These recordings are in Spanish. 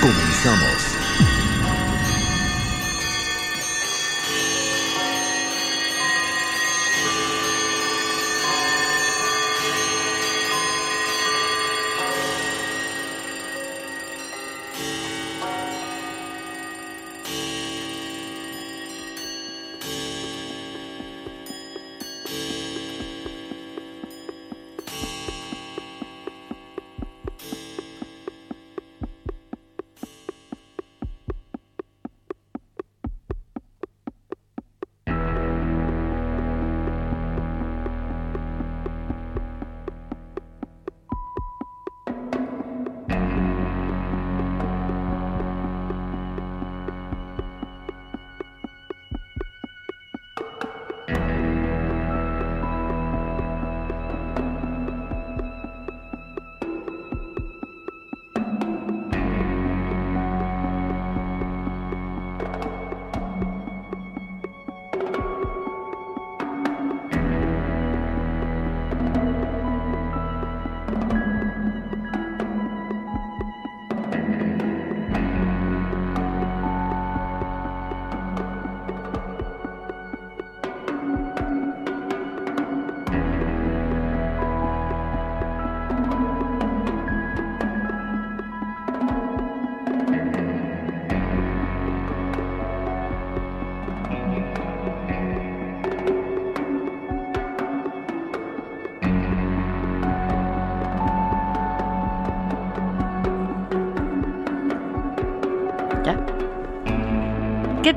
Comenzamos.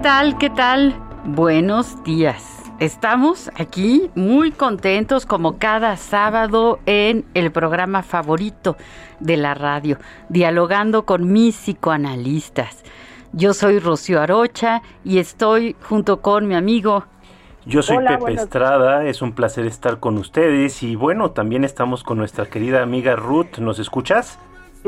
Tal? ¿Qué tal? Buenos días. Estamos aquí muy contentos como cada sábado en el programa favorito de la radio, dialogando con mis psicoanalistas. Yo soy Rocío Arocha y estoy junto con mi amigo yo soy Pepe Estrada, es un placer estar con ustedes y bueno, también estamos con nuestra querida amiga Ruth, ¿nos escuchas?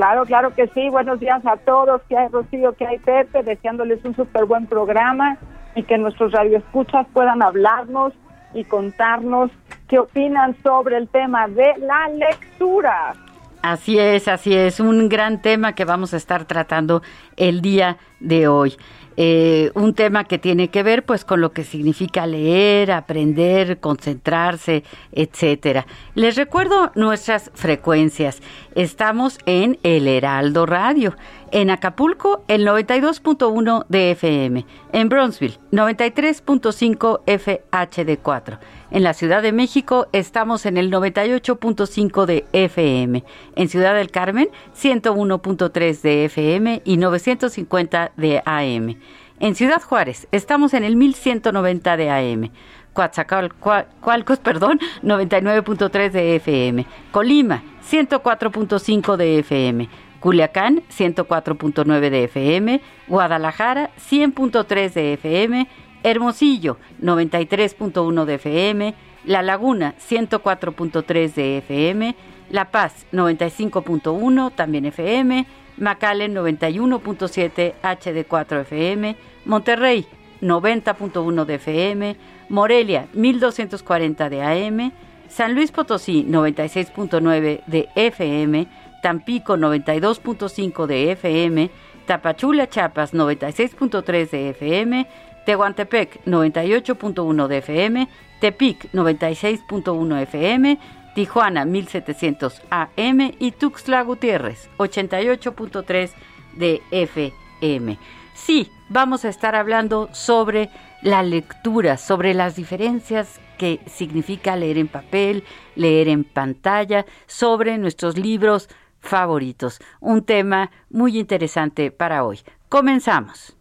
Claro, claro que sí. Buenos días a todos. Que hay Rocío, que hay Pepe, deseándoles un súper buen programa y que nuestros radioescuchas puedan hablarnos y contarnos qué opinan sobre el tema de la lectura. Así es, así es, un gran tema que vamos a estar tratando el día de hoy. Eh, un tema que tiene que ver pues con lo que significa leer, aprender, concentrarse, etcétera. Les recuerdo nuestras frecuencias. Estamos en El Heraldo Radio. En Acapulco, el 92.1 de FM. En Bronzeville, 93.5 FHD4. En la Ciudad de México estamos en el 98.5 de FM. En Ciudad del Carmen, 101.3 de FM y 950 de AM. En Ciudad Juárez estamos en el 1190 de AM. Coatzacoalcos, perdón, 99.3 de FM. Colima, 104.5 de FM. Culiacán, 104.9 de FM. Guadalajara, 100.3 de FM. Hermosillo, 93.1 de FM. La Laguna, 104.3 de FM. La Paz, 95.1, también FM. McAllen, 91.7 HD4 FM. Monterrey, 90.1 de FM. Morelia, 1240 de AM. San Luis Potosí, 96.9 de FM. Tampico, 92.5 de FM. Tapachula, Chiapas, 96.3 de FM. Tehuantepec 98.1 de FM, Tepic 96.1 FM, Tijuana 1700 AM y Tuxtla Gutiérrez 88.3 de FM. Sí, vamos a estar hablando sobre la lectura, sobre las diferencias que significa leer en papel, leer en pantalla, sobre nuestros libros favoritos. Un tema muy interesante para hoy. Comenzamos.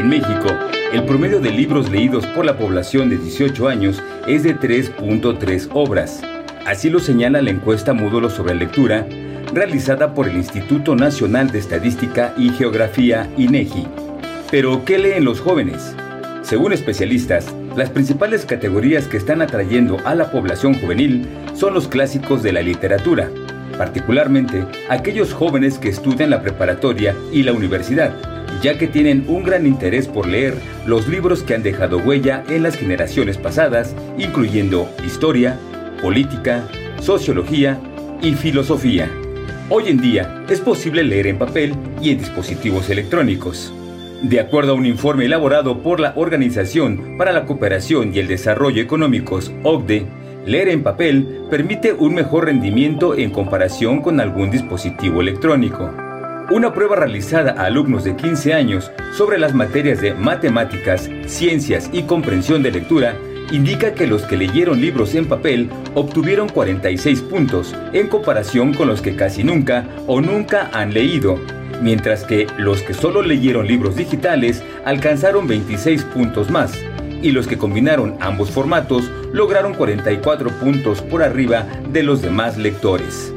En México, el promedio de libros leídos por la población de 18 años es de 3.3 obras. Así lo señala la encuesta Módulo sobre lectura, realizada por el Instituto Nacional de Estadística y Geografía, INEGI. Pero, ¿qué leen los jóvenes? Según especialistas, las principales categorías que están atrayendo a la población juvenil son los clásicos de la literatura, particularmente aquellos jóvenes que estudian la preparatoria y la universidad, ya que tienen un gran interés por leer los libros que han dejado huella en las generaciones pasadas, incluyendo historia, política, sociología y filosofía. Hoy en día es posible leer en papel y en dispositivos electrónicos. De acuerdo a un informe elaborado por la Organización para la Cooperación y el Desarrollo Económicos, OCDE, leer en papel permite un mejor rendimiento en comparación con algún dispositivo electrónico. Una prueba realizada a alumnos de 15 años sobre las materias de matemáticas, ciencias y comprensión de lectura indica que los que leyeron libros en papel obtuvieron 46 puntos en comparación con los que casi nunca o nunca han leído, mientras que los que solo leyeron libros digitales alcanzaron 26 puntos más y los que combinaron ambos formatos lograron 44 puntos por arriba de los demás lectores.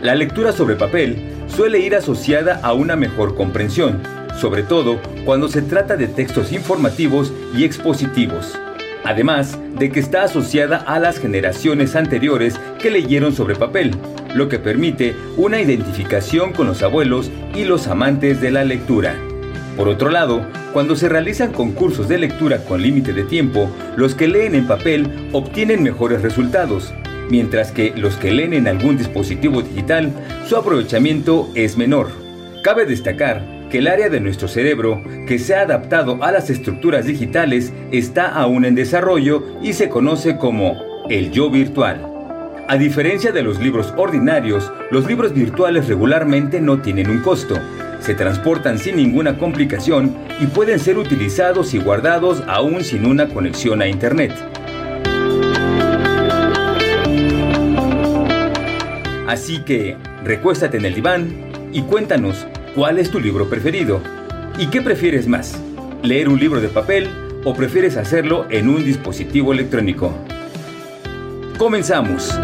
La lectura sobre papel suele ir asociada a una mejor comprensión, sobre todo cuando se trata de textos informativos y expositivos. Además de que está asociada a las generaciones anteriores que leyeron sobre papel, lo que permite una identificación con los abuelos y los amantes de la lectura. Por otro lado, cuando se realizan concursos de lectura con límite de tiempo, los que leen en papel obtienen mejores resultados, mientras que los que leen en algún dispositivo digital, su aprovechamiento es menor. Cabe destacar que el área de nuestro cerebro que se ha adaptado a las estructuras digitales está aún en desarrollo y se conoce como el yo virtual. A diferencia de los libros ordinarios, los libros virtuales regularmente no tienen un costo. Se transportan sin ninguna complicación y pueden ser utilizados y guardados aún sin una conexión a Internet. Así que recuéstate en el diván y cuéntanos cuál es tu libro preferido. ¿Y qué prefieres más? ¿Leer un libro de papel o prefieres hacerlo en un dispositivo electrónico? Comenzamos.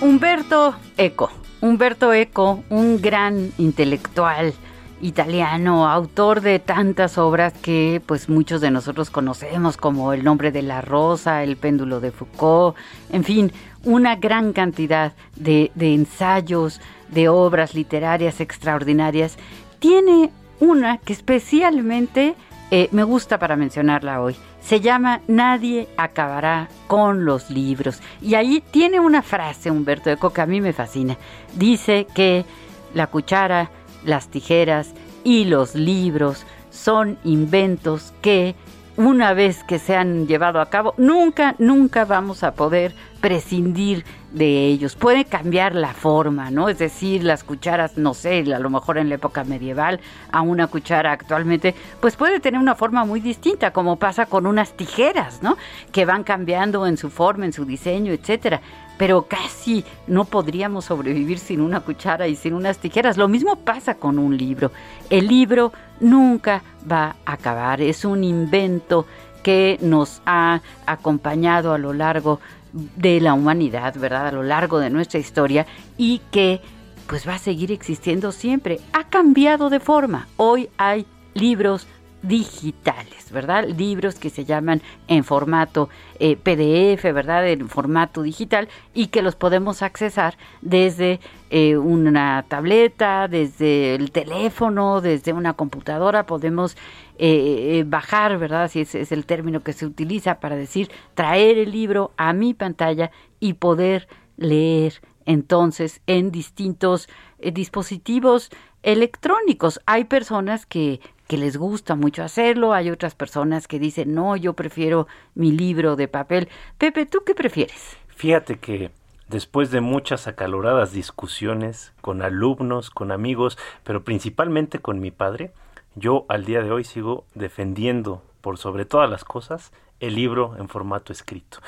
Humberto Eco. Humberto Eco, un gran intelectual italiano, autor de tantas obras que pues muchos de nosotros conocemos como El nombre de la rosa, El péndulo de Foucault, en fin, una gran cantidad de, ensayos, de obras literarias extraordinarias. Tiene una que especialmente eh, me gusta para mencionarla hoy. Se llama Nadie acabará con los libros. Y ahí tiene una frase, Humberto Eco, que a mí me fascina. Dice que la cuchara las tijeras y los libros son inventos que una vez que se han llevado a cabo, nunca, nunca vamos a poder prescindir de ellos. Puede cambiar la forma, ¿no? Es decir, las cucharas, no sé, a lo mejor en la época medieval, a una cuchara actualmente, pues puede tener una forma muy distinta, como pasa con unas tijeras, ¿no? Que van cambiando en su forma, en su diseño, etcétera pero casi no podríamos sobrevivir sin una cuchara y sin unas tijeras. Lo mismo pasa con un libro. El libro nunca va a acabar, es un invento que nos ha acompañado a lo largo de la humanidad, ¿verdad? A lo largo de nuestra historia y que pues va a seguir existiendo siempre. Ha cambiado de forma. Hoy hay libros digitales, ¿verdad? Libros que se llaman en formato eh, PDF, ¿verdad? En formato digital y que los podemos accesar desde eh, una tableta, desde el teléfono, desde una computadora, podemos eh, bajar, ¿verdad? Si es el término que se utiliza para decir traer el libro a mi pantalla y poder leer entonces en distintos dispositivos electrónicos. Hay personas que, que les gusta mucho hacerlo, hay otras personas que dicen, no, yo prefiero mi libro de papel. Pepe, ¿tú qué prefieres? Fíjate que después de muchas acaloradas discusiones con alumnos, con amigos, pero principalmente con mi padre, yo al día de hoy sigo defendiendo por sobre todas las cosas el libro en formato escrito.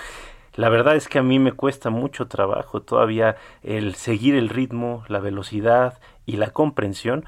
La verdad es que a mí me cuesta mucho trabajo todavía el seguir el ritmo, la velocidad y la comprensión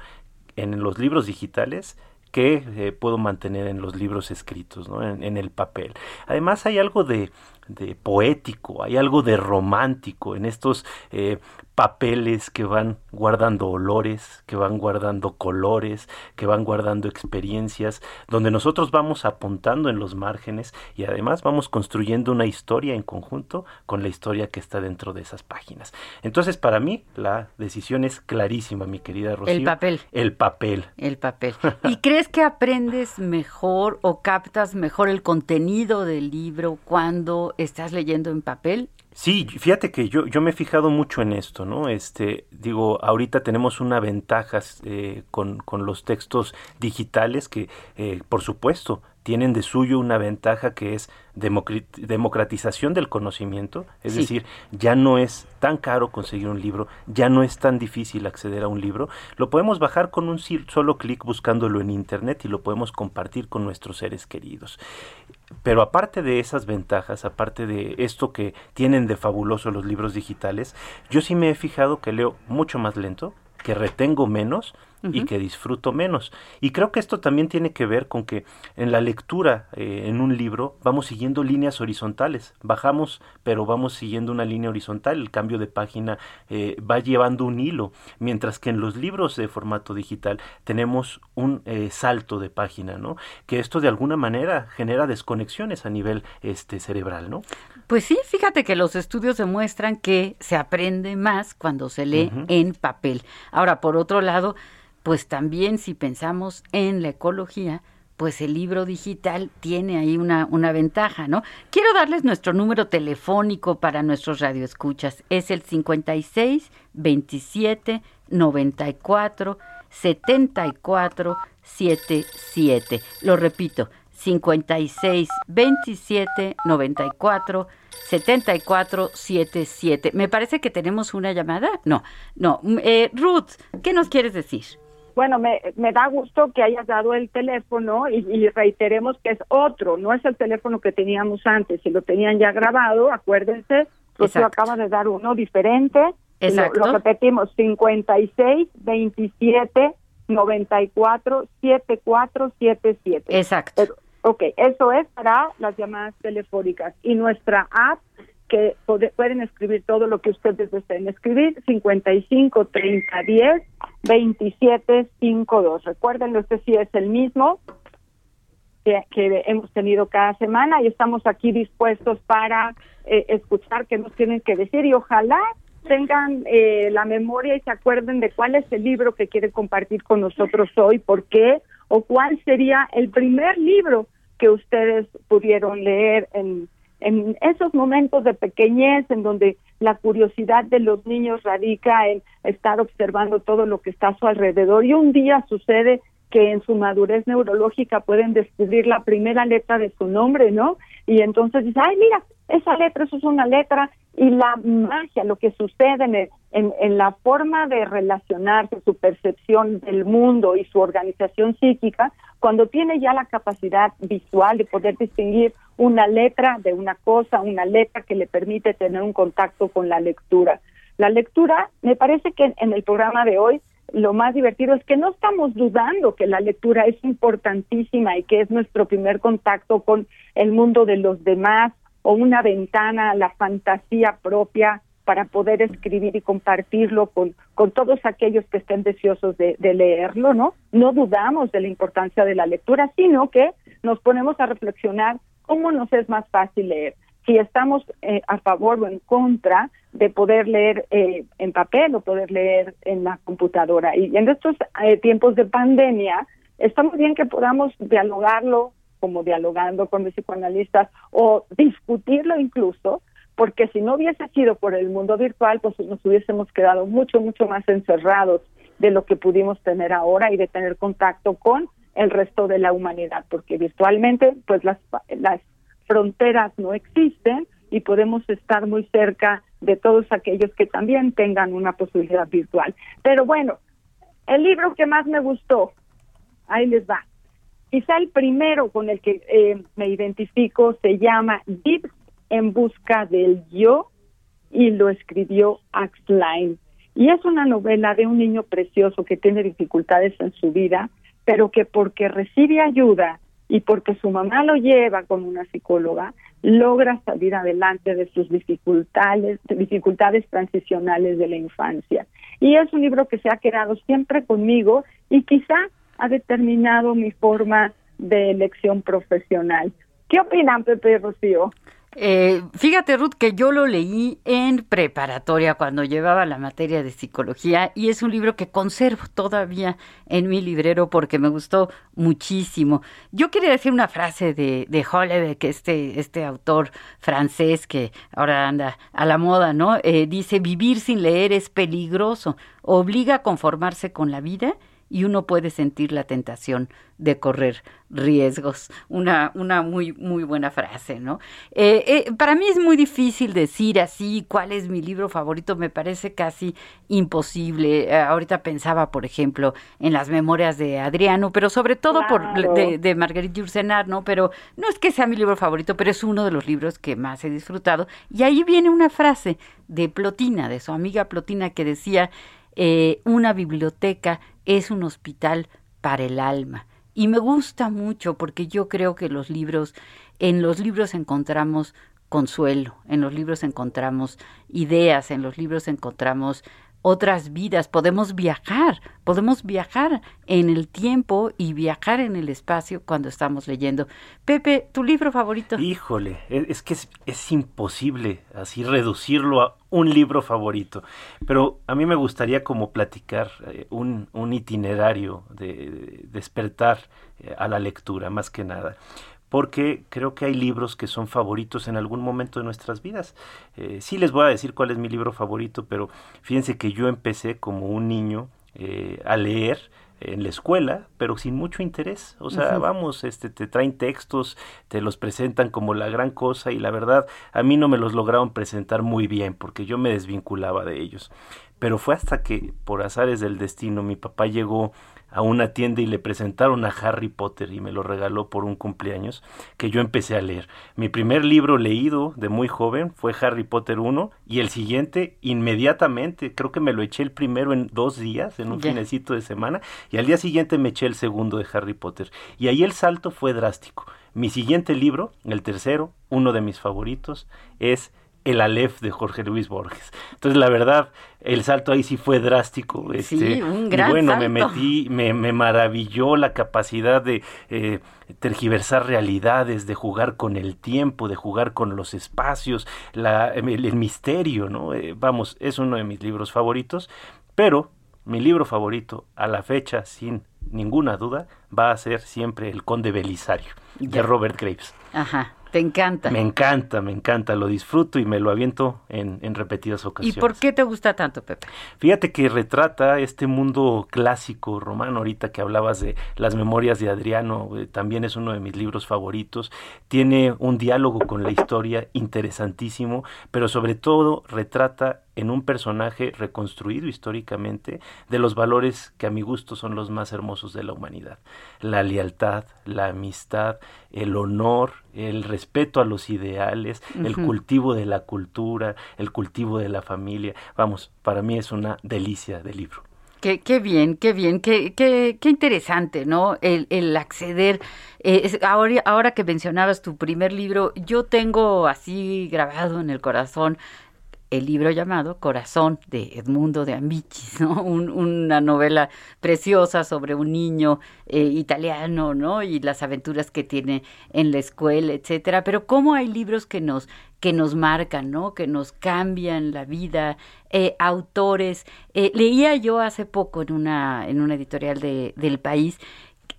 en los libros digitales que eh, puedo mantener en los libros escritos, ¿no? en, el papel. Además hay algo de, de, poético, hay algo de romántico en estos eh, papeles que van guardando olores, que van guardando colores, que van guardando experiencias, donde nosotros vamos apuntando en los márgenes y además vamos construyendo una historia en conjunto con la historia que está dentro de esas páginas. Entonces, para mí, la decisión es clarísima, mi querida Rocío. El papel. El papel. El papel. ¿Y crees que aprendes mejor o captas mejor el contenido del libro cuando estás leyendo en papel? Sí, fíjate que yo, yo me he fijado mucho en esto, ¿no? Este, digo, ahorita tenemos una ventaja eh, con, con, los textos digitales que, eh, por supuesto, tienen de suyo una ventaja que es democratización del conocimiento, es decir, ya no es tan caro conseguir un libro, ya no es tan difícil acceder a un libro, lo podemos bajar con un solo clic buscándolo en internet y lo podemos compartir con nuestros seres queridos. Pero aparte de esas ventajas, aparte de esto que tienen de fabuloso los libros digitales, yo sí me he fijado que leo mucho más lento, que retengo menos, y que disfruto menos. Y creo que esto también tiene que ver con que en la lectura eh, en un libro vamos siguiendo líneas horizontales. Bajamos, pero vamos siguiendo una línea horizontal. El cambio de página eh, va llevando un hilo. Mientras que en los libros de formato digital tenemos un eh, salto de página, ¿no? Que esto de alguna manera genera desconexiones a nivel este, cerebral, ¿no? Pues sí, fíjate que los estudios demuestran que se aprende más cuando se lee en papel. Ahora, por otro lado, pues también si pensamos en la ecología, pues el libro digital tiene ahí una, una ventaja, ¿no? Quiero darles nuestro número telefónico para nuestros radioescuchas. Es el 56 27 94 74 77. Lo repito, 56 27 94 74 77. Me parece que tenemos una llamada. No, no. Eh, Ruth, ¿qué nos quieres decir? Bueno, me, me da gusto que hayas dado el teléfono y, reiteremos que es otro, no es el teléfono que teníamos antes, si lo tenían ya grabado, acuérdense, pues acaba de dar uno diferente. Exacto. Lo, repetimos, 56 27 94 7477. Exacto. ok, eso es para las llamadas telefónicas. Y nuestra app que pueden escribir todo lo que ustedes deseen escribir, 55 30 10 27 52. Recuerden, este sí es el mismo que, hemos tenido cada semana y estamos aquí dispuestos para eh, escuchar qué nos tienen que decir y ojalá tengan eh, la memoria y se acuerden de cuál es el libro que quieren compartir con nosotros hoy, por qué o cuál sería el primer libro que ustedes pudieron leer en en esos momentos de pequeñez en donde la curiosidad de los niños radica en estar observando todo lo que está a su alrededor y un día sucede que en su madurez neurológica pueden descubrir la primera letra de su nombre, ¿no? Y entonces dice, ay, mira, esa letra, eso es una letra, y la magia, lo que sucede en, en, la forma de relacionarse, su percepción del mundo y su organización psíquica, cuando tiene ya la capacidad visual de poder distinguir una letra de una cosa, una letra que le permite tener un contacto con la lectura. La lectura, me parece que en el programa de hoy lo más divertido es que no estamos dudando que la lectura es importantísima y que es nuestro primer contacto con el mundo de los demás o una ventana la fantasía propia para poder escribir y compartirlo con, con todos aquellos que estén deseosos de, de leerlo, ¿no? No dudamos de la importancia de la lectura, sino que nos ponemos a reflexionar cómo nos es más fácil leer si estamos eh, a favor o en contra de poder leer eh, en papel o poder leer en la computadora. Y en estos eh, tiempos de pandemia, está muy bien que podamos dialogarlo como dialogando con los psicoanalistas o discutirlo incluso, porque si no hubiese sido por el mundo virtual, pues nos hubiésemos quedado mucho, mucho más encerrados de lo que pudimos tener ahora y de tener contacto con el resto de la humanidad, porque virtualmente, pues las, las fronteras no existen y podemos estar muy cerca de todos aquellos que también tengan una posibilidad virtual. Pero bueno, el libro que más me gustó, ahí les va. Quizá el primero con el que eh, me identifico se llama Deep en busca del yo y lo escribió Axline. Y es una novela de un niño precioso que tiene dificultades en su vida, pero que porque recibe ayuda y porque su mamá lo lleva con una psicóloga, logra salir adelante de sus dificultades, dificultades transicionales de la infancia. Y es un libro que se ha quedado siempre conmigo y quizá ha determinado mi forma de elección profesional. ¿Qué opinan, Pepe Rocío? Eh, fíjate, Ruth, que yo lo leí en preparatoria cuando llevaba la materia de psicología y es un libro que conservo todavía en mi librero porque me gustó muchísimo. Yo quería decir una frase de, de que este, este autor francés que ahora anda a la moda, ¿no? Eh, dice, vivir sin leer es peligroso, obliga a conformarse con la vida y uno puede sentir la tentación de correr riesgos. Una, una muy, muy buena frase, ¿no? Eh, eh, para mí es muy difícil decir así cuál es mi libro favorito, me parece casi imposible. Eh, ahorita pensaba, por ejemplo, en las memorias de Adriano, pero sobre todo por de, de Marguerite Yourcenar, ¿no? Pero no es que sea mi libro favorito, pero es uno de los libros que más he disfrutado. Y ahí viene una frase de Plotina, de su amiga Plotina, que decía, una biblioteca es un hospital para el alma. Y me gusta mucho porque yo creo que los libros, en los libros encontramos consuelo, en los libros encontramos ideas, en los libros encontramos otras vidas, podemos viajar, podemos viajar en el tiempo y viajar en el espacio cuando estamos leyendo. Pepe, ¿tu libro favorito? Híjole, e, es que es, imposible así reducirlo a un libro favorito, pero a mí me gustaría como platicar eh, un, un, itinerario de, despertar eh, a la lectura, más que nada porque creo que hay libros que son favoritos en algún momento de nuestras vidas. Eh, sí les voy a decir cuál es mi libro favorito, pero fíjense que yo empecé como un niño eh, a leer en la escuela, pero sin mucho interés. O sea, vamos, este, te traen textos, te los presentan como la gran cosa y la verdad a mí no me los lograron presentar muy bien porque yo me desvinculaba de ellos. Pero fue hasta que, por azares del destino, mi papá llegó a una tienda y le presentaron a Harry Potter y me lo regaló por un cumpleaños, que yo empecé a leer. Mi primer libro leído de muy joven fue Harry Potter 1 y el siguiente inmediatamente, creo que me lo eché el primero en dos días, en un finecito de semana, y al día siguiente me eché el segundo de Harry Potter. Y ahí el salto fue drástico. Mi siguiente libro, el tercero, uno de mis favoritos, es el Aleph de Jorge Luis Borges. Entonces, la verdad, el salto ahí sí fue drástico. Este, sí, un gran y bueno, me metí, me, me, maravilló la capacidad de eh, tergiversar realidades, de jugar con el tiempo, de jugar con los espacios, la, el, misterio, ¿no? Eh, vamos, es uno de mis libros favoritos, pero mi libro favorito a la fecha, sin ninguna duda, va a ser siempre El Conde Belisario, de Robert Graves. Ajá. Te encanta. Me encanta, me encanta, lo disfruto y me lo aviento en, en, repetidas ocasiones. ¿Y por qué te gusta tanto, Pepe? Fíjate que retrata este mundo clásico romano, ahorita que hablabas de las memorias de Adriano, eh, también es uno de mis libros favoritos. Tiene un diálogo con la historia interesantísimo, pero sobre todo retrata en un personaje reconstruido históricamente de los valores que a mi gusto son los más hermosos de la humanidad. La lealtad, la amistad, el honor, el respeto a los ideales, el cultivo de la cultura, el cultivo de la familia. Vamos, para mí es una delicia de libro. Qué, qué, bien, qué bien, qué, qué, qué interesante, ¿no? El, el acceder. Eh, ahora, ahora que mencionabas tu primer libro, yo tengo así grabado en el corazón el libro llamado Corazón de Edmundo de Amicis, ¿no? una novela preciosa sobre un niño eh, italiano, ¿no? Y las aventuras que tiene en la escuela, etcétera. Pero cómo hay libros que nos que nos marcan, ¿no? Que nos cambian la vida, eh, autores. Eh, leía yo hace poco en una en una editorial de, del país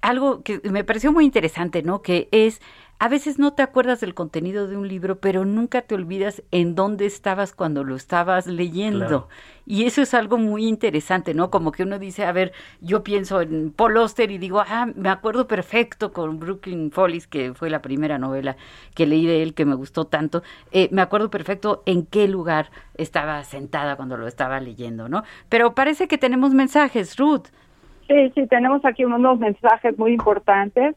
algo que me pareció muy interesante, ¿no? Que es a veces no te acuerdas del contenido de un libro, pero nunca te olvidas en dónde estabas cuando lo estabas leyendo. Y eso es algo muy interesante, ¿no? Como que uno dice, a ver, yo pienso en Paul Auster y digo, ah, me acuerdo perfecto con Brooklyn Follies, que fue la primera novela que leí de él que me gustó tanto. Eh, me acuerdo perfecto en qué lugar estaba sentada cuando lo estaba leyendo, ¿no? Pero parece que tenemos mensajes, Ruth. Sí, sí, tenemos aquí unos mensajes muy importantes.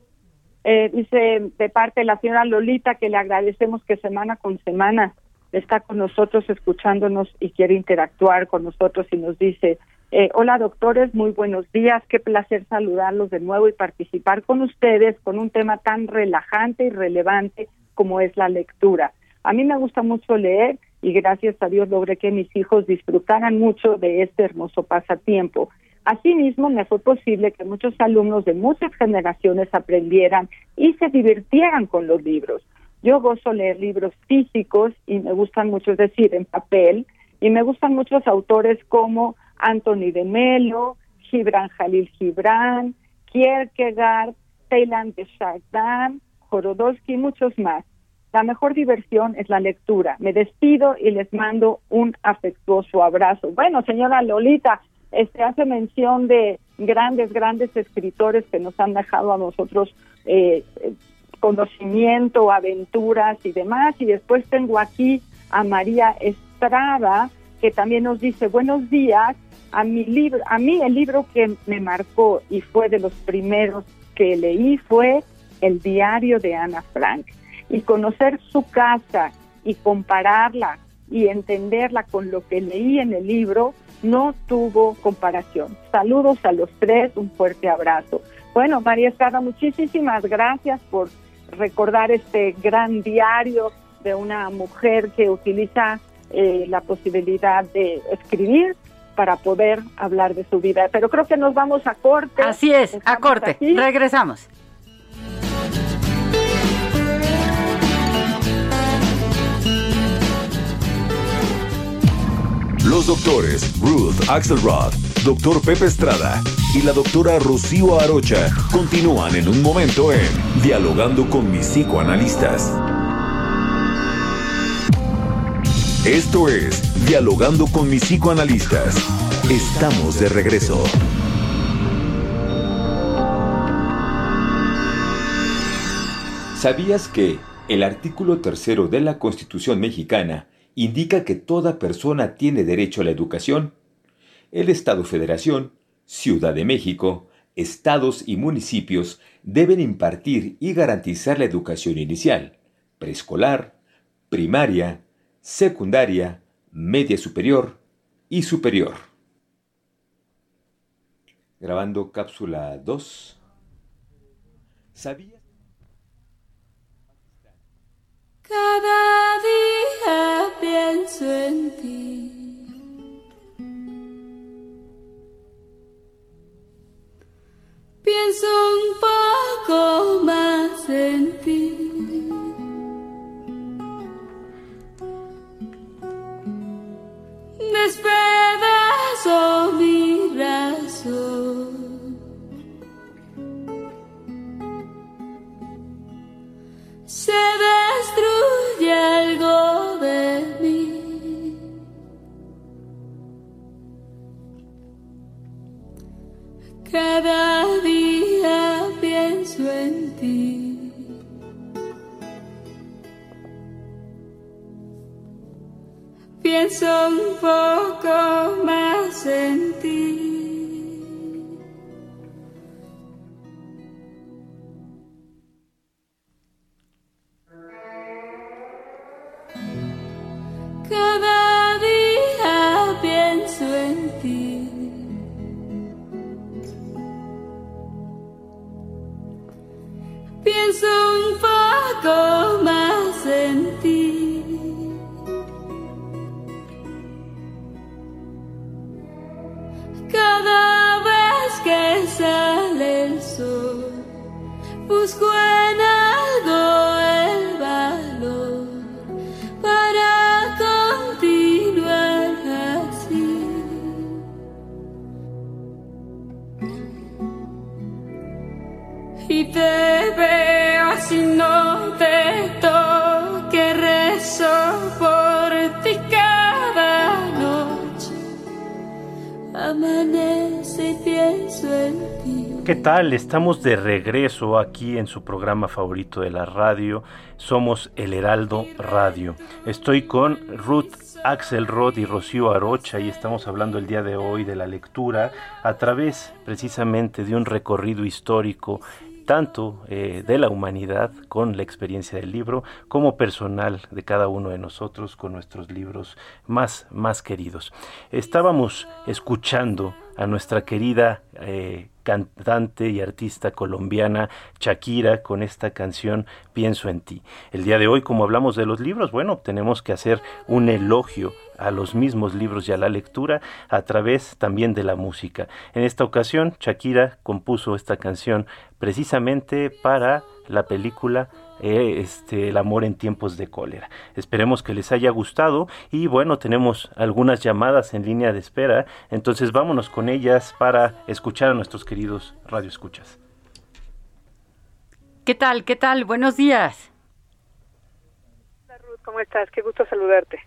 Eh, dice de parte la señora Lolita que le agradecemos que semana con semana está con nosotros escuchándonos y quiere interactuar con nosotros y nos dice, eh, hola doctores, muy buenos días, qué placer saludarlos de nuevo y participar con ustedes con un tema tan relajante y relevante como es la lectura. A mí me gusta mucho leer y gracias a Dios logré que mis hijos disfrutaran mucho de este hermoso pasatiempo. Asimismo, me fue posible que muchos alumnos de muchas generaciones aprendieran y se divirtieran con los libros. Yo gozo leer libros físicos y me gustan mucho, es decir, en papel, y me gustan muchos autores como Anthony de Melo, Gibran Jalil Gibran, Kierkegaard, Taylan de Chardin, Jorodowski y muchos más. La mejor diversión es la lectura. Me despido y les mando un afectuoso abrazo. Bueno, señora Lolita, este hace mención de grandes, grandes escritores que nos han dejado a nosotros eh, conocimiento, aventuras y demás. Y después tengo aquí a María Estrada, que también nos dice, buenos días, a mi libro, a mí el libro que me marcó y fue de los primeros que leí fue El diario de Ana Frank. Y conocer su casa y compararla y entenderla con lo que leí en el libro no tuvo comparación. Saludos a los tres, un fuerte abrazo. Bueno, María Estrada, muchísimas gracias por recordar este gran diario de una mujer que utiliza eh, la posibilidad de escribir para poder hablar de su vida. Pero creo que nos vamos a corte. Así es, a corte. Regresamos. Los doctores Ruth Axelrod, doctor Pepe Estrada y la doctora Rocío Arocha continúan en un momento en Dialogando con mis psicoanalistas. Esto es Dialogando con mis psicoanalistas. Estamos de regreso. ¿Sabías que el artículo tercero de la Constitución mexicana indica que toda persona tiene derecho a la educación. El Estado Federación, Ciudad de México, estados y municipios deben impartir y garantizar la educación inicial, preescolar, primaria, secundaria, media superior y superior. Grabando cápsula 2. ¿Sabías? Cada día pienso en ti. Pienso un poco más en ti. Despedazo mi razón. Se algo de mí. Cada día pienso en ti. Pienso un poco más en ti. Estamos de regreso aquí en su programa favorito de la radio. Somos El Heraldo Radio. Estoy con Ruth Axelrod y Rocío Arocha y estamos hablando el día de hoy de la lectura a través precisamente de un recorrido histórico tanto eh, de la humanidad con la experiencia del libro como personal de cada uno de nosotros con nuestros libros más, más queridos. Estábamos escuchando a nuestra querida eh, cantante y artista colombiana Shakira con esta canción Pienso en ti. El día de hoy, como hablamos de los libros, bueno, tenemos que hacer un elogio a los mismos libros y a la lectura a través también de la música. En esta ocasión, Shakira compuso esta canción precisamente para la película eh, este, El amor en tiempos de cólera. Esperemos que les haya gustado y bueno, tenemos algunas llamadas en línea de espera, entonces vámonos con ellas para escuchar a nuestros queridos radioescuchas. ¿Qué tal? ¿Qué tal? Buenos días. Hola Ruth, ¿cómo estás? Qué gusto saludarte.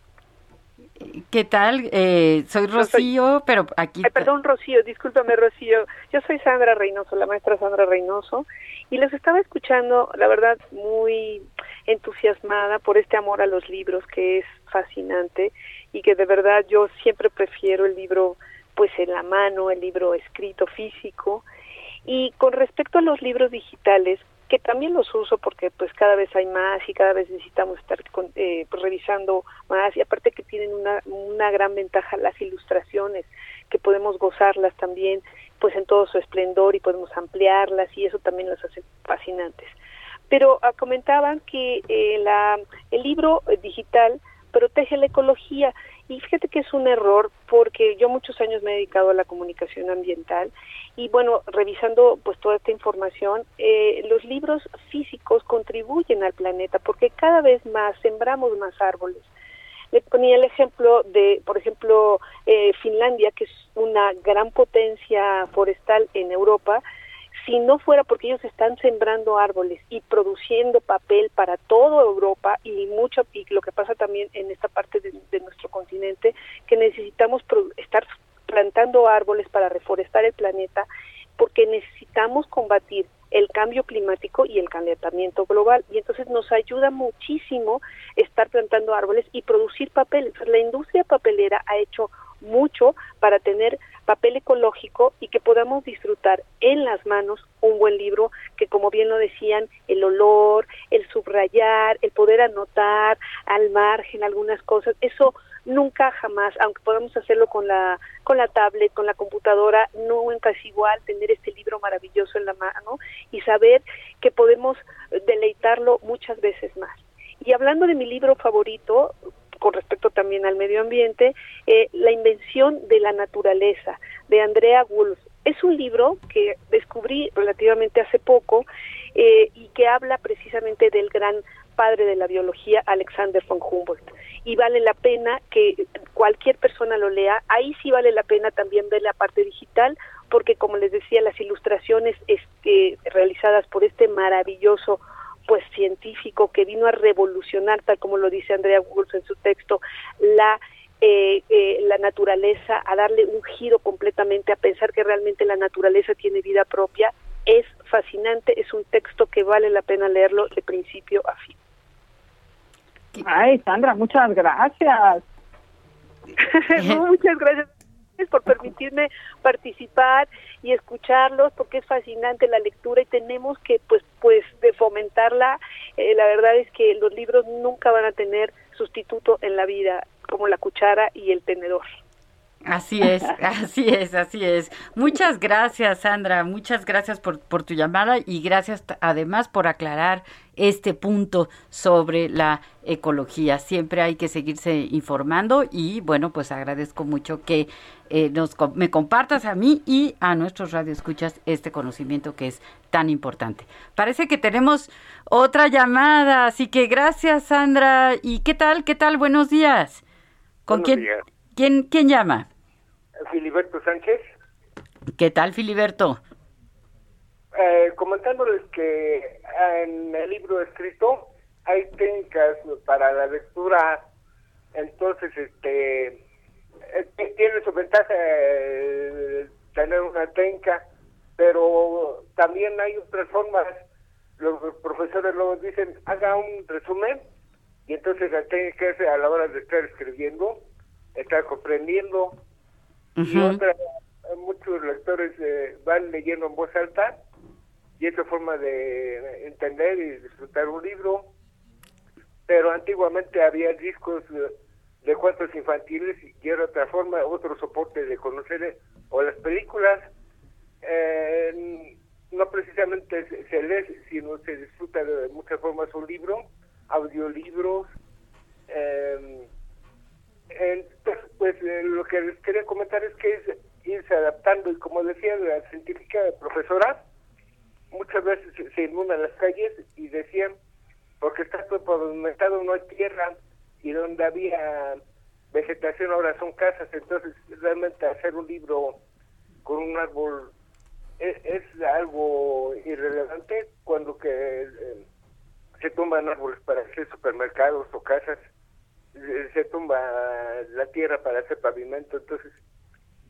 ¿Qué tal? Eh, soy Rocío, pero aquí... Ay, perdón, Rocío, discúlpame, Rocío. Yo soy Sandra Reynoso, la maestra Sandra Reynoso, y los estaba escuchando, la verdad, muy entusiasmada por este amor a los libros que es fascinante y que de verdad yo siempre prefiero el libro pues en la mano, el libro escrito físico. Y con respecto a los libros digitales, que también los uso porque pues cada vez hay más y cada vez necesitamos estar con, eh, pues, revisando más. Y aparte que tienen una, una gran ventaja las ilustraciones que podemos gozarlas también pues en todo su esplendor y podemos ampliarlas y eso también las hace fascinantes. Pero ah, comentaban que eh, la, el libro digital protege la ecología y fíjate que es un error porque yo muchos años me he dedicado a la comunicación ambiental y bueno, revisando pues toda esta información, eh, los libros físicos contribuyen al planeta porque cada vez más sembramos más árboles. Le ponía el ejemplo de, por ejemplo, eh, Finlandia, que es una gran potencia forestal en Europa, si no fuera porque ellos están sembrando árboles y produciendo papel para toda Europa y mucho y lo que pasa también en esta parte de, nuestro continente que necesitamos estar plantando árboles para reforestar el planeta porque necesitamos combatir el cambio climático y el calentamiento global y entonces nos ayuda muchísimo estar plantando árboles y producir papel. la industria papelera ha hecho mucho para tener papel ecológico y que podamos disfrutar en las manos un buen libro que como bien lo decían el olor, el subrayar, el poder anotar al margen algunas cosas, eso nunca jamás, aunque podamos hacerlo con la con la tablet, con la computadora, nunca es igual tener este libro maravilloso en la mano y saber que podemos deleitarlo muchas veces más. Y hablando de mi libro favorito, con respecto también al medio ambiente, eh, La invención de la naturaleza, de Andrea Wolf. Es un libro que descubrí relativamente hace poco eh, y que habla precisamente del gran padre de la biología, Alexander von Humboldt. Y vale la pena que cualquier persona lo lea. Ahí sí vale la pena también ver la parte digital, porque como les decía, las ilustraciones este, realizadas por este maravilloso pues científico que vino a revolucionar, tal como lo dice Andrea Wolf en su texto, la eh, eh, la naturaleza, a darle un giro completamente, a pensar que realmente la naturaleza tiene vida propia, es fascinante, es un texto que vale la pena leerlo de principio a fin. Ay, Sandra, muchas gracias. muchas gracias por permitirme participar y escucharlos porque es fascinante la lectura y tenemos que pues pues de fomentarla. Eh, la verdad es que los libros nunca van a tener sustituto en la vida como la cuchara y el tenedor Así es, así es, así es. Muchas gracias, Sandra. Muchas gracias por, por tu llamada y gracias además por aclarar este punto sobre la ecología. Siempre hay que seguirse informando y bueno, pues agradezco mucho que eh, nos, me compartas a mí y a nuestros radioescuchas este conocimiento que es tan importante. Parece que tenemos otra llamada, así que gracias, Sandra. ¿Y qué tal? ¿Qué tal? Buenos días. ¿Con quién? ¿Quién, ¿Quién llama? Filiberto Sánchez. ¿Qué tal, Filiberto? Eh, comentándoles que en el libro escrito hay técnicas para la lectura, entonces este eh, tiene su ventaja el tener una técnica, pero también hay otras formas. Los profesores luego dicen, haga un resumen, y entonces la técnica es a la hora de estar escribiendo, estar comprendiendo, y otra, muchos lectores eh, van leyendo en voz alta, y es forma de entender y disfrutar un libro, pero antiguamente había discos de cuentos infantiles y era otra forma, otro soporte de conocer, o las películas, eh, no precisamente se, lee, sino se disfruta de muchas formas un libro, audiolibros, eh, entonces, pues eh, lo que les quería comentar es que es irse adaptando y como decía la científica profesora, muchas veces se inundan las calles y decían, porque está todo pavimentado, no hay tierra, y donde había vegetación ahora son casas, entonces realmente hacer un libro con un árbol es, algo irrelevante cuando que eh, se tumban árboles para hacer supermercados o casas, se tumba la tierra para hacer pavimento, entonces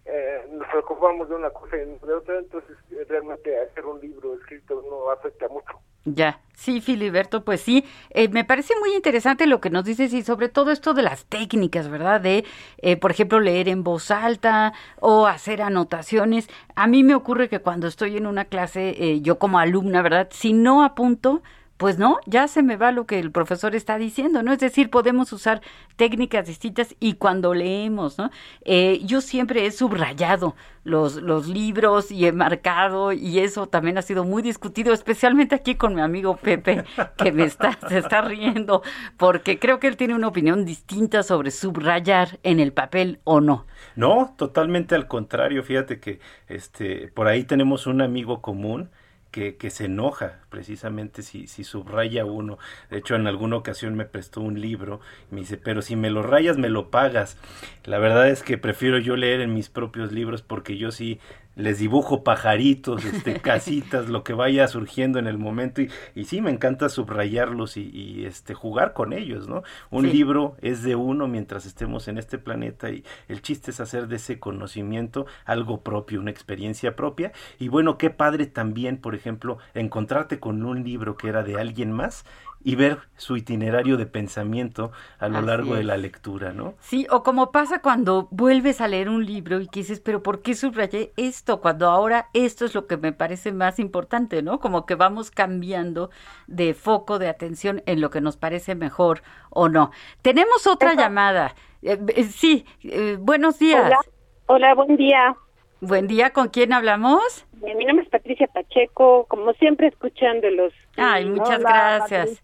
eh, nos preocupamos de una cosa y de otra, entonces realmente hacer un libro escrito no afecta mucho. Ya, sí, Filiberto, pues sí, eh, me parece muy interesante lo que nos dices y sobre todo esto de las técnicas, ¿verdad? De, eh, por ejemplo, leer en voz alta o hacer anotaciones. A mí me ocurre que cuando estoy en una clase, eh, yo como alumna, ¿verdad? Si no apunto, pues no, ya se me va lo que el profesor está diciendo, ¿no? Es decir, podemos usar técnicas distintas y cuando leemos, ¿no? Eh, yo siempre he subrayado los, los libros y he marcado y eso también ha sido muy discutido, especialmente aquí con mi amigo Pepe, que me está, se está riendo, porque creo que él tiene una opinión distinta sobre subrayar en el papel o no. No, totalmente al contrario, fíjate que este, por ahí tenemos un amigo común, que, que, se enoja precisamente si, si subraya uno. De hecho, en alguna ocasión me prestó un libro y me dice, pero si me lo rayas, me lo pagas. La verdad es que prefiero yo leer en mis propios libros porque yo sí les dibujo pajaritos, este, casitas, lo que vaya surgiendo en el momento y, y sí, me encanta subrayarlos y, este, jugar con ellos, ¿no? Un libro es de uno mientras estemos en este planeta y el chiste es hacer de ese conocimiento algo propio, una experiencia propia y bueno, qué padre también, por ejemplo, encontrarte con un libro que era de alguien más y ver su itinerario de pensamiento a lo largo de la lectura, ¿no? Sí, o como pasa cuando vuelves a leer un libro y que dices, pero ¿por qué subrayé esto? Cuando ahora esto es lo que me parece más importante, ¿no? Como que vamos cambiando de foco de atención en lo que nos parece mejor o no. Tenemos otra llamada. Eh, eh, sí, eh, buenos días. Hola. Hola, buen día. Buen día, ¿con quién hablamos? Mi nombre es Patricia Pacheco, como siempre escuchándolos. Ay, muchas gracias.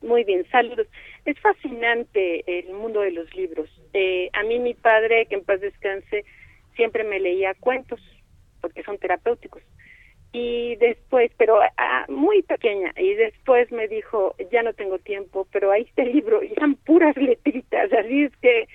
Muy bien, saludos. Es fascinante el mundo de los libros. Eh, a mí mi padre, que en paz descanse, siempre me leía cuentos, porque son terapéuticos. Y después, pero ah, muy pequeña, y después me dijo, ya no tengo tiempo, pero ahí está el libro, y eran puras letritas, así es que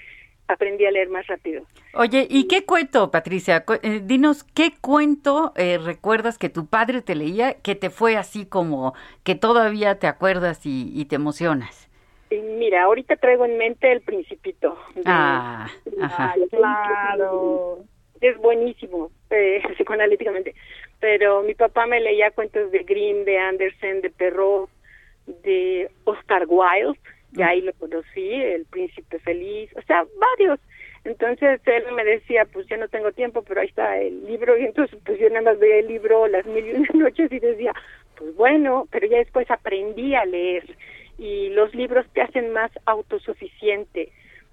aprendí a leer más rápido. Oye, ¿y qué cuento, Patricia? Eh, dinos, ¿qué cuento eh, recuerdas que tu padre te leía que te fue así como que todavía te acuerdas y, te emocionas? Mira, ahorita traigo en mente El Principito. ah, ajá. claro. Es buenísimo, eh, psicoanalíticamente. Pero mi papá me leía cuentos de Grimm, de Andersen, de Perrault, de Oscar Wilde ya ahí lo conocí, El Príncipe Feliz, o sea, varios. Entonces él me decía, pues yo no tengo tiempo, pero ahí está el libro, y entonces pues yo nada más veía el libro las mil y una noches y decía, pues bueno, pero ya después aprendí a leer. Y los libros te hacen más autosuficiente,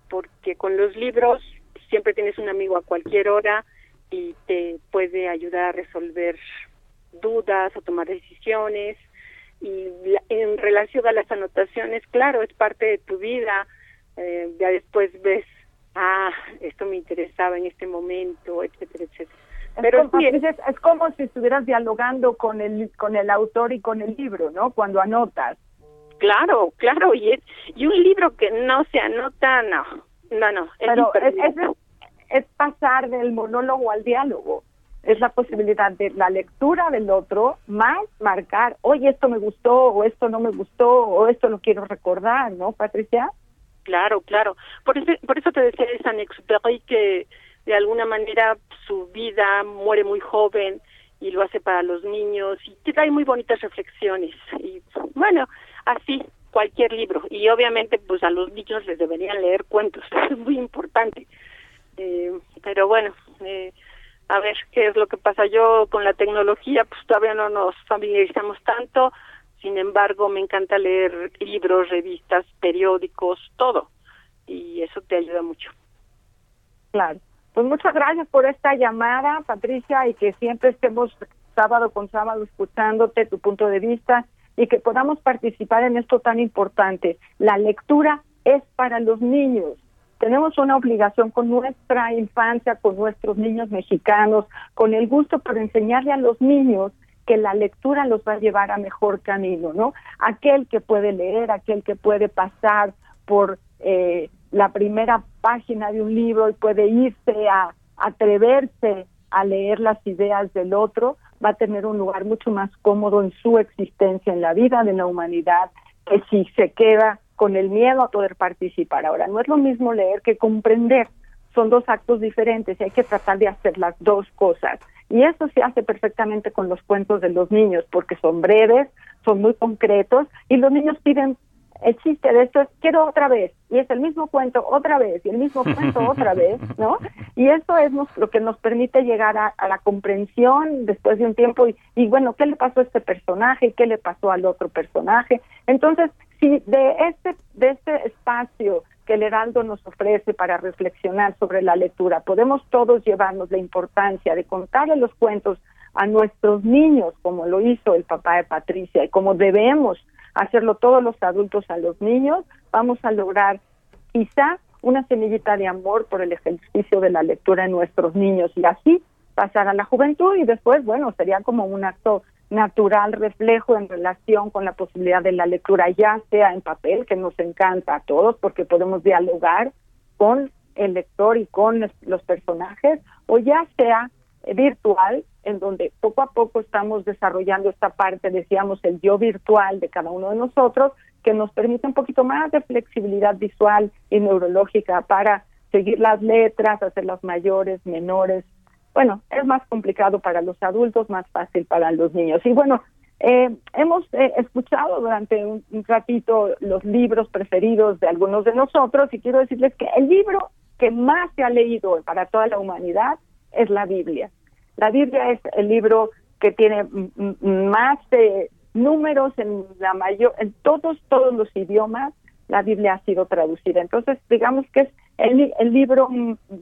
porque con los libros siempre tienes un amigo a cualquier hora y te puede ayudar a resolver dudas o tomar decisiones y en relación a las anotaciones, claro, es parte de tu vida, eh, ya después ves, ah, esto me interesaba en este momento, etcétera, etcétera. Pero es, como si estuvieras dialogando con el con el autor y con el libro, ¿no? Cuando anotas. Claro, claro, y es, y un libro que no se anota, no, no, no. Es es, es pasar del monólogo al diálogo es la posibilidad de la lectura del otro más marcar, oye, esto me gustó, o esto no me gustó, o esto lo quiero recordar, ¿no, Patricia? Claro, claro. Por eso, por eso te decía esa Exupéry que de alguna manera su vida, muere muy joven y lo hace para los niños y trae muy bonitas reflexiones. Y bueno, así cualquier libro. Y obviamente pues a los niños les deberían leer cuentos, es muy importante. Eh, pero bueno, eh, a ver qué es lo que pasa. Yo con la tecnología pues todavía no nos familiarizamos tanto, sin embargo me encanta leer libros, revistas, periódicos, todo. Y eso te ayuda mucho. Claro. Pues muchas gracias por esta llamada, Patricia, y que siempre estemos sábado con sábado escuchándote tu punto de vista y que podamos participar en esto tan importante. La lectura es para los niños. Tenemos una obligación con nuestra infancia, con nuestros niños mexicanos, con el gusto por enseñarle a los niños que la lectura los va a llevar a mejor camino, ¿no? Aquel que puede leer, aquel que puede pasar por eh, la primera página de un libro y puede irse a atreverse a leer las ideas del otro, va a tener un lugar mucho más cómodo en su existencia, en la vida de la humanidad, que si se queda con el miedo a poder participar. Ahora, no es lo mismo leer que comprender, son dos actos diferentes y hay que tratar de hacer las dos cosas. Y eso se hace perfectamente con los cuentos de los niños, porque son breves, son muy concretos y los niños piden el chiste de esto es quiero otra vez y es el mismo cuento otra vez y el mismo cuento otra vez, ¿no? Y eso es lo que nos permite llegar a, la comprensión después de un tiempo y, y, bueno, ¿qué le pasó a este personaje qué le pasó al otro personaje? Entonces, si de este, de este espacio que el Heraldo nos ofrece para reflexionar sobre la lectura, podemos todos llevarnos la importancia de contarle los cuentos a nuestros niños, como lo hizo el papá de Patricia, y como debemos hacerlo todos los adultos a los niños, vamos a lograr quizá una semillita de amor por el ejercicio de la lectura en nuestros niños y así pasar a la juventud y después, bueno, sería como un acto natural reflejo en relación con la posibilidad de la lectura, ya sea en papel, que nos encanta a todos porque podemos dialogar con el lector y con los personajes, o ya sea virtual, en donde poco a poco estamos desarrollando esta parte, decíamos, el yo virtual de cada uno de nosotros, que nos permite un poquito más de flexibilidad visual y neurológica para seguir las letras, hacerlas mayores, menores. Bueno, es más complicado para los adultos, más fácil para los niños. Y bueno, eh, hemos eh, escuchado durante un, ratito los libros preferidos de algunos de nosotros y quiero decirles que el libro que más se ha leído para toda la humanidad es la Biblia. La Biblia es el libro que tiene más números en la mayor, en todos, todos los idiomas, la Biblia ha sido traducida. Entonces, digamos que es el, el libro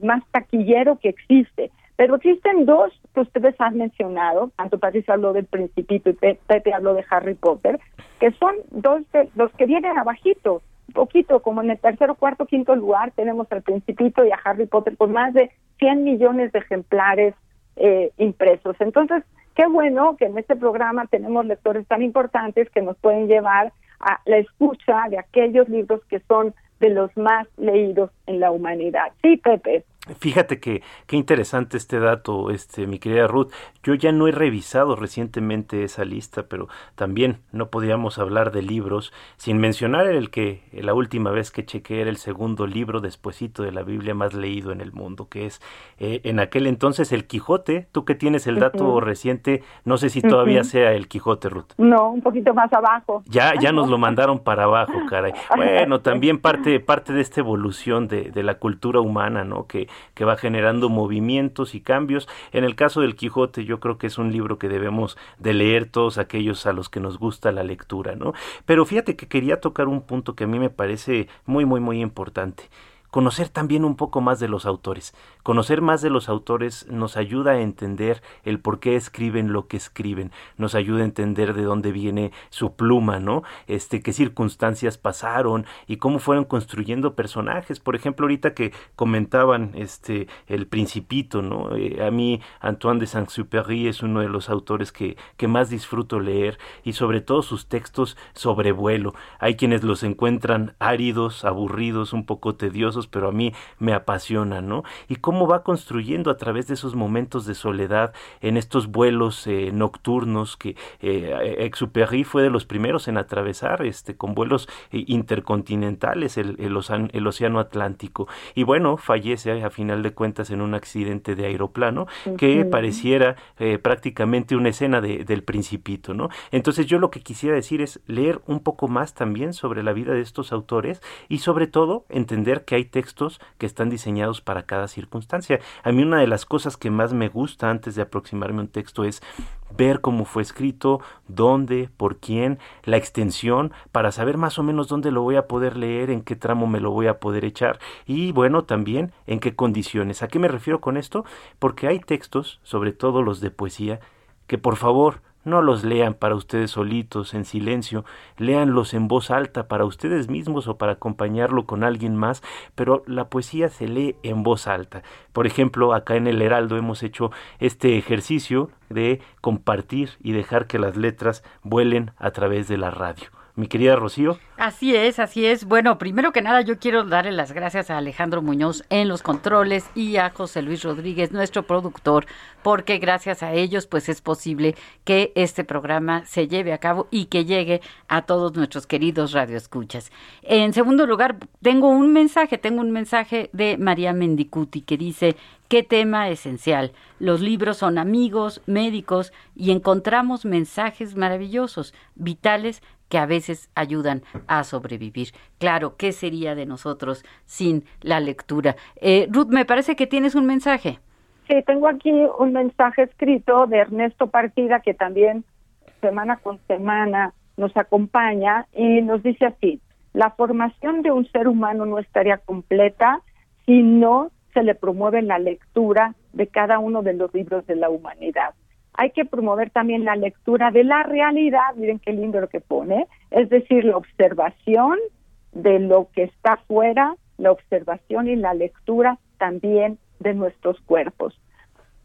más taquillero que existe. Pero existen dos que ustedes han mencionado, tanto Patricia habló del Principito y Pepe habló de Harry Potter, que son dos de los que vienen abajito, poquito, como en el tercero, cuarto, quinto lugar, tenemos al Principito y a Harry Potter con más de 100 millones de ejemplares eh, impresos. Entonces, qué bueno que en este programa tenemos lectores tan importantes que nos pueden llevar a la escucha de aquellos libros que son de los más leídos en la humanidad. Sí, Pepe. Fíjate que qué interesante este dato, este mi querida Ruth. Yo ya no he revisado recientemente esa lista, pero también no podíamos hablar de libros sin mencionar el que la última vez que chequé era el segundo libro despuesito de la Biblia más leído en el mundo, que es eh, en aquel entonces el Quijote. Tú que tienes el dato reciente, no sé si todavía sea el Quijote, Ruth. No, un poquito más abajo. Ya ya nos lo mandaron para abajo, caray. Bueno, también parte parte de esta evolución de, de la cultura humana, ¿no? Que que va generando movimientos y cambios. En el caso del Quijote, yo creo que es un libro que debemos de leer todos aquellos a los que nos gusta la lectura, ¿no? Pero fíjate que quería tocar un punto que a mí me parece muy, muy, muy importante conocer también un poco más de los autores. Conocer más de los autores nos ayuda a entender el por qué escriben lo que escriben, nos ayuda a entender de dónde viene su pluma, ¿no? Este, qué circunstancias pasaron y cómo fueron construyendo personajes. Por ejemplo, ahorita que comentaban este el Principito, ¿no? Eh, a mí Antoine de Saint-Exupéry es uno de los autores que, que más disfruto leer y sobre todo sus textos sobre vuelo. Hay quienes los encuentran áridos, aburridos, un poco tediosos pero a mí me apasionan, ¿no? Y cómo va construyendo a través de esos momentos de soledad en estos vuelos eh, nocturnos que eh, Exupéry fue de los primeros en atravesar, este, con vuelos eh, intercontinentales el, el, el, Océano Atlántico. Y bueno, fallece a final de cuentas en un accidente de aeroplano que pareciera eh, prácticamente una escena de, del principito, ¿no? Entonces yo lo que quisiera decir es leer un poco más también sobre la vida de estos autores y sobre todo entender que hay textos que están diseñados para cada circunstancia. A mí una de las cosas que más me gusta antes de aproximarme a un texto es ver cómo fue escrito, dónde, por quién, la extensión, para saber más o menos dónde lo voy a poder leer, en qué tramo me lo voy a poder echar y bueno, también en qué condiciones. ¿A qué me refiero con esto? Porque hay textos, sobre todo los de poesía, que por favor no los lean para ustedes solitos, en silencio, léanlos en voz alta para ustedes mismos o para acompañarlo con alguien más, pero la poesía se lee en voz alta. Por ejemplo, acá en el Heraldo hemos hecho este ejercicio de compartir y dejar que las letras vuelen a través de la radio mi querida Rocío. Así es, así es. Bueno, primero que nada yo quiero darle las gracias a Alejandro Muñoz en los controles y a José Luis Rodríguez, nuestro productor, porque gracias a ellos pues es posible que este programa se lleve a cabo y que llegue a todos nuestros queridos radioescuchas. En segundo lugar, tengo un mensaje, tengo un mensaje de María Mendicuti que dice, ¿Qué tema esencial? Los libros son amigos, médicos y encontramos mensajes maravillosos, vitales que a veces ayudan a sobrevivir. Claro, ¿qué sería de nosotros sin la lectura? Eh, Ruth, me parece que tienes un mensaje. Sí, tengo aquí un mensaje escrito de Ernesto Partida que también semana con semana nos acompaña y nos dice así, la formación de un ser humano no estaría completa si no se le promueve la lectura de cada uno de los libros de la humanidad hay que promover también la lectura de la realidad, miren qué lindo lo que pone, es decir, la observación de lo que está fuera, la observación y la lectura también de nuestros cuerpos.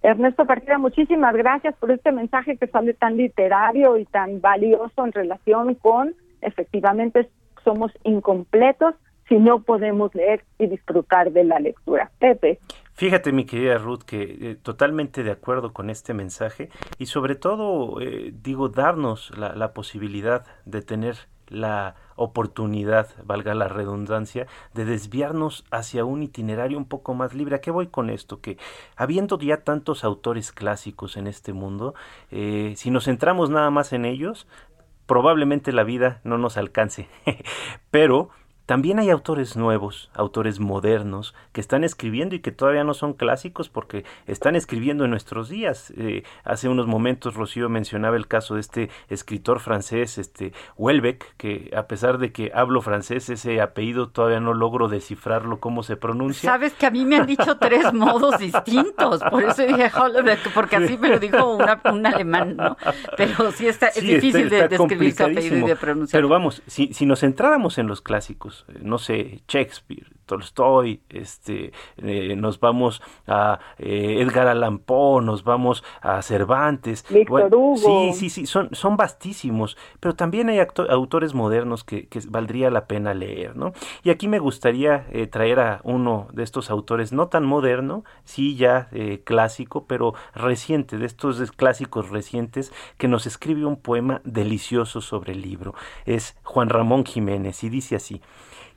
Ernesto Partida, muchísimas gracias por este mensaje que sale tan literario y tan valioso en relación con, efectivamente, somos incompletos si no podemos leer y disfrutar de la lectura. Pepe. Fíjate, mi querida Ruth, que eh, totalmente de acuerdo con este mensaje y sobre todo, eh, digo, darnos la, posibilidad de tener la oportunidad, valga la redundancia, de desviarnos hacia un itinerario un poco más libre. ¿A qué voy con esto? Que habiendo ya tantos autores clásicos en este mundo, eh, si nos centramos nada más en ellos, probablemente la vida no nos alcance. Pero también hay autores nuevos, autores modernos, que están escribiendo y que todavía no son clásicos porque están escribiendo en nuestros días. Eh, hace unos momentos Rocío mencionaba el caso de este escritor francés, este Welbeck, que a pesar de que hablo francés, ese apellido todavía no logro descifrarlo cómo se pronuncia. Sabes que a mí me han dicho tres modos distintos, por eso dije Holbeck, porque así me lo dijo un alemán, ¿no? Pero sí está, es difícil de describir su apellido y de pronunciar. Pero vamos, si, si nos centráramos en los clásicos, no sé, Shakespeare, Tolstoy, este, eh, nos vamos a eh, Edgar Allan Poe, nos vamos a Cervantes. Sí, sí, sí, son, son vastísimos, pero también hay autores modernos que, que, valdría la pena leer, ¿no? Y aquí me gustaría traer a uno de estos autores, no tan moderno, sí ya clásico, pero reciente, de estos clásicos recientes, que nos escribe un poema delicioso sobre el libro. Es Juan Ramón Jiménez y dice así,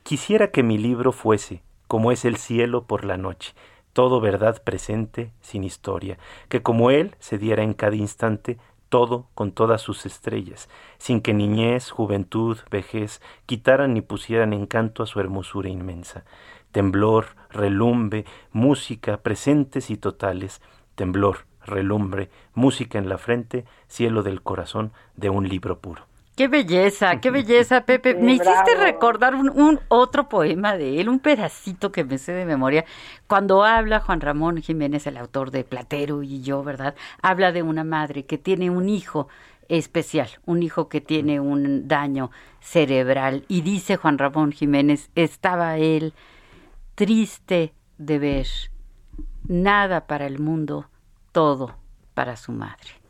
Quisiera que mi libro fuese, como es el cielo por la noche, todo verdad presente, sin historia, que como él se diera en cada instante todo con todas sus estrellas, sin que niñez, juventud, vejez quitaran ni pusieran encanto a su hermosura inmensa. Temblor, relumbe, música, presentes y totales, temblor, relumbre, música en la frente, cielo del corazón de un libro puro. Qué belleza, qué belleza, Pepe. me hiciste recordar un, otro poema de él, un pedacito que me sé de memoria. Cuando habla Juan Ramón Jiménez, el autor de Platero y yo, ¿verdad? Habla de una madre que tiene un hijo especial, un hijo que tiene un daño cerebral. Y dice Juan Ramón Jiménez, estaba él triste de ver nada para el mundo, todo para su madre.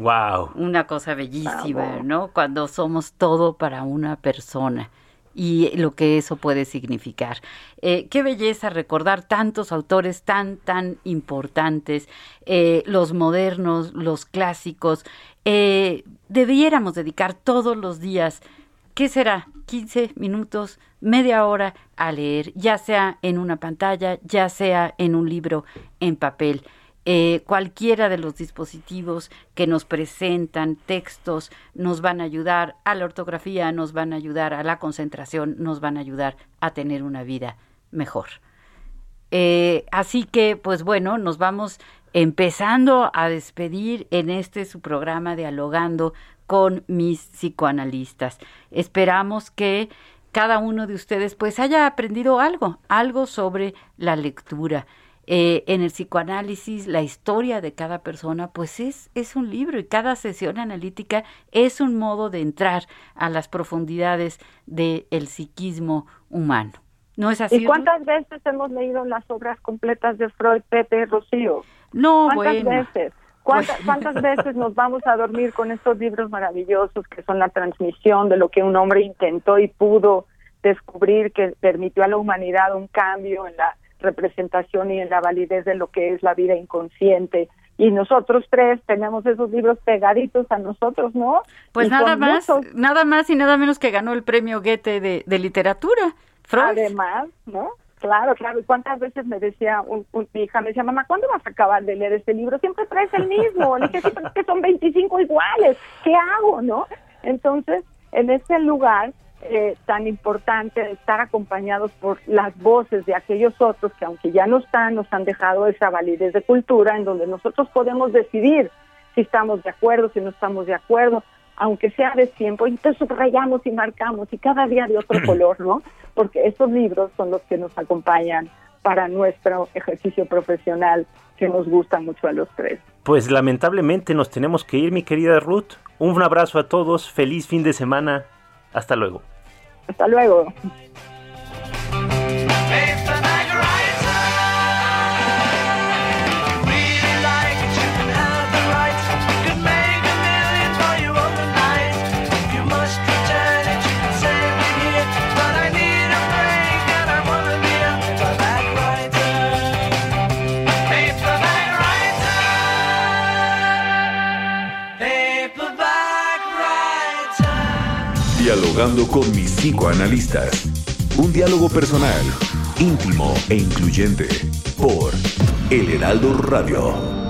Wow. Una cosa bellísima, ¿no? Cuando somos todo para una persona y lo que eso puede significar. Eh, qué belleza recordar tantos autores tan, tan importantes, eh, los modernos, los clásicos. Eh, debiéramos dedicar todos los días, ¿qué será? 15 minutos, media hora a leer, ya sea en una pantalla, ya sea en un libro en papel. Eh, cualquiera de los dispositivos que nos presentan textos nos van a ayudar a la ortografía, nos van a ayudar a la concentración, nos van a ayudar a tener una vida mejor. Eh, así que, pues bueno, nos vamos empezando a despedir en este su programa Dialogando con mis psicoanalistas. Esperamos que cada uno de ustedes pues haya aprendido algo, algo sobre la lectura. Eh, en el psicoanálisis, la historia de cada persona, pues es, es un libro y cada sesión analítica es un modo de entrar a las profundidades del psiquismo humano. ¿No es así? ¿Y cuántas veces hemos leído las obras completas de Freud, Pepe, Rocío? No, ¿Cuántas bueno. veces? ¿Cuántas, ¿Cuántas veces nos vamos a dormir con estos libros maravillosos que son la transmisión de lo que un hombre intentó y pudo descubrir que permitió a la humanidad un cambio en la representación y en la validez de lo que es la vida inconsciente. Y nosotros tres tenemos esos libros pegaditos a nosotros, ¿no? Pues Y nada más, nada más y nada menos que ganó el premio Goethe de, de literatura. Freud. Además, ¿no? Claro, claro. ¿Y cuántas veces me decía un, un- mi hija, me decía, mamá, ¿cuándo vas a acabar de leer este libro? Siempre traes el mismo. Le dije, sí, pero es que son 25 iguales. ¿Qué hago, no? Entonces, en ese lugar eh, tan importante de estar acompañados por las voces de aquellos otros que, aunque ya no están, nos han dejado esa validez de cultura en donde nosotros podemos decidir si estamos de acuerdo, si no estamos de acuerdo, aunque sea de tiempo, y entonces subrayamos y marcamos, y cada día de otro color, ¿no? Porque estos libros son los que nos acompañan para nuestro ejercicio profesional que nos gusta mucho a los tres. Pues lamentablemente nos tenemos que ir, mi querida Ruth. Un abrazo a todos, feliz fin de semana. Hasta luego. Hasta luego. Dialogando con mis psicoanalistas. Un diálogo personal, íntimo e incluyente. Por El Heraldo Radio.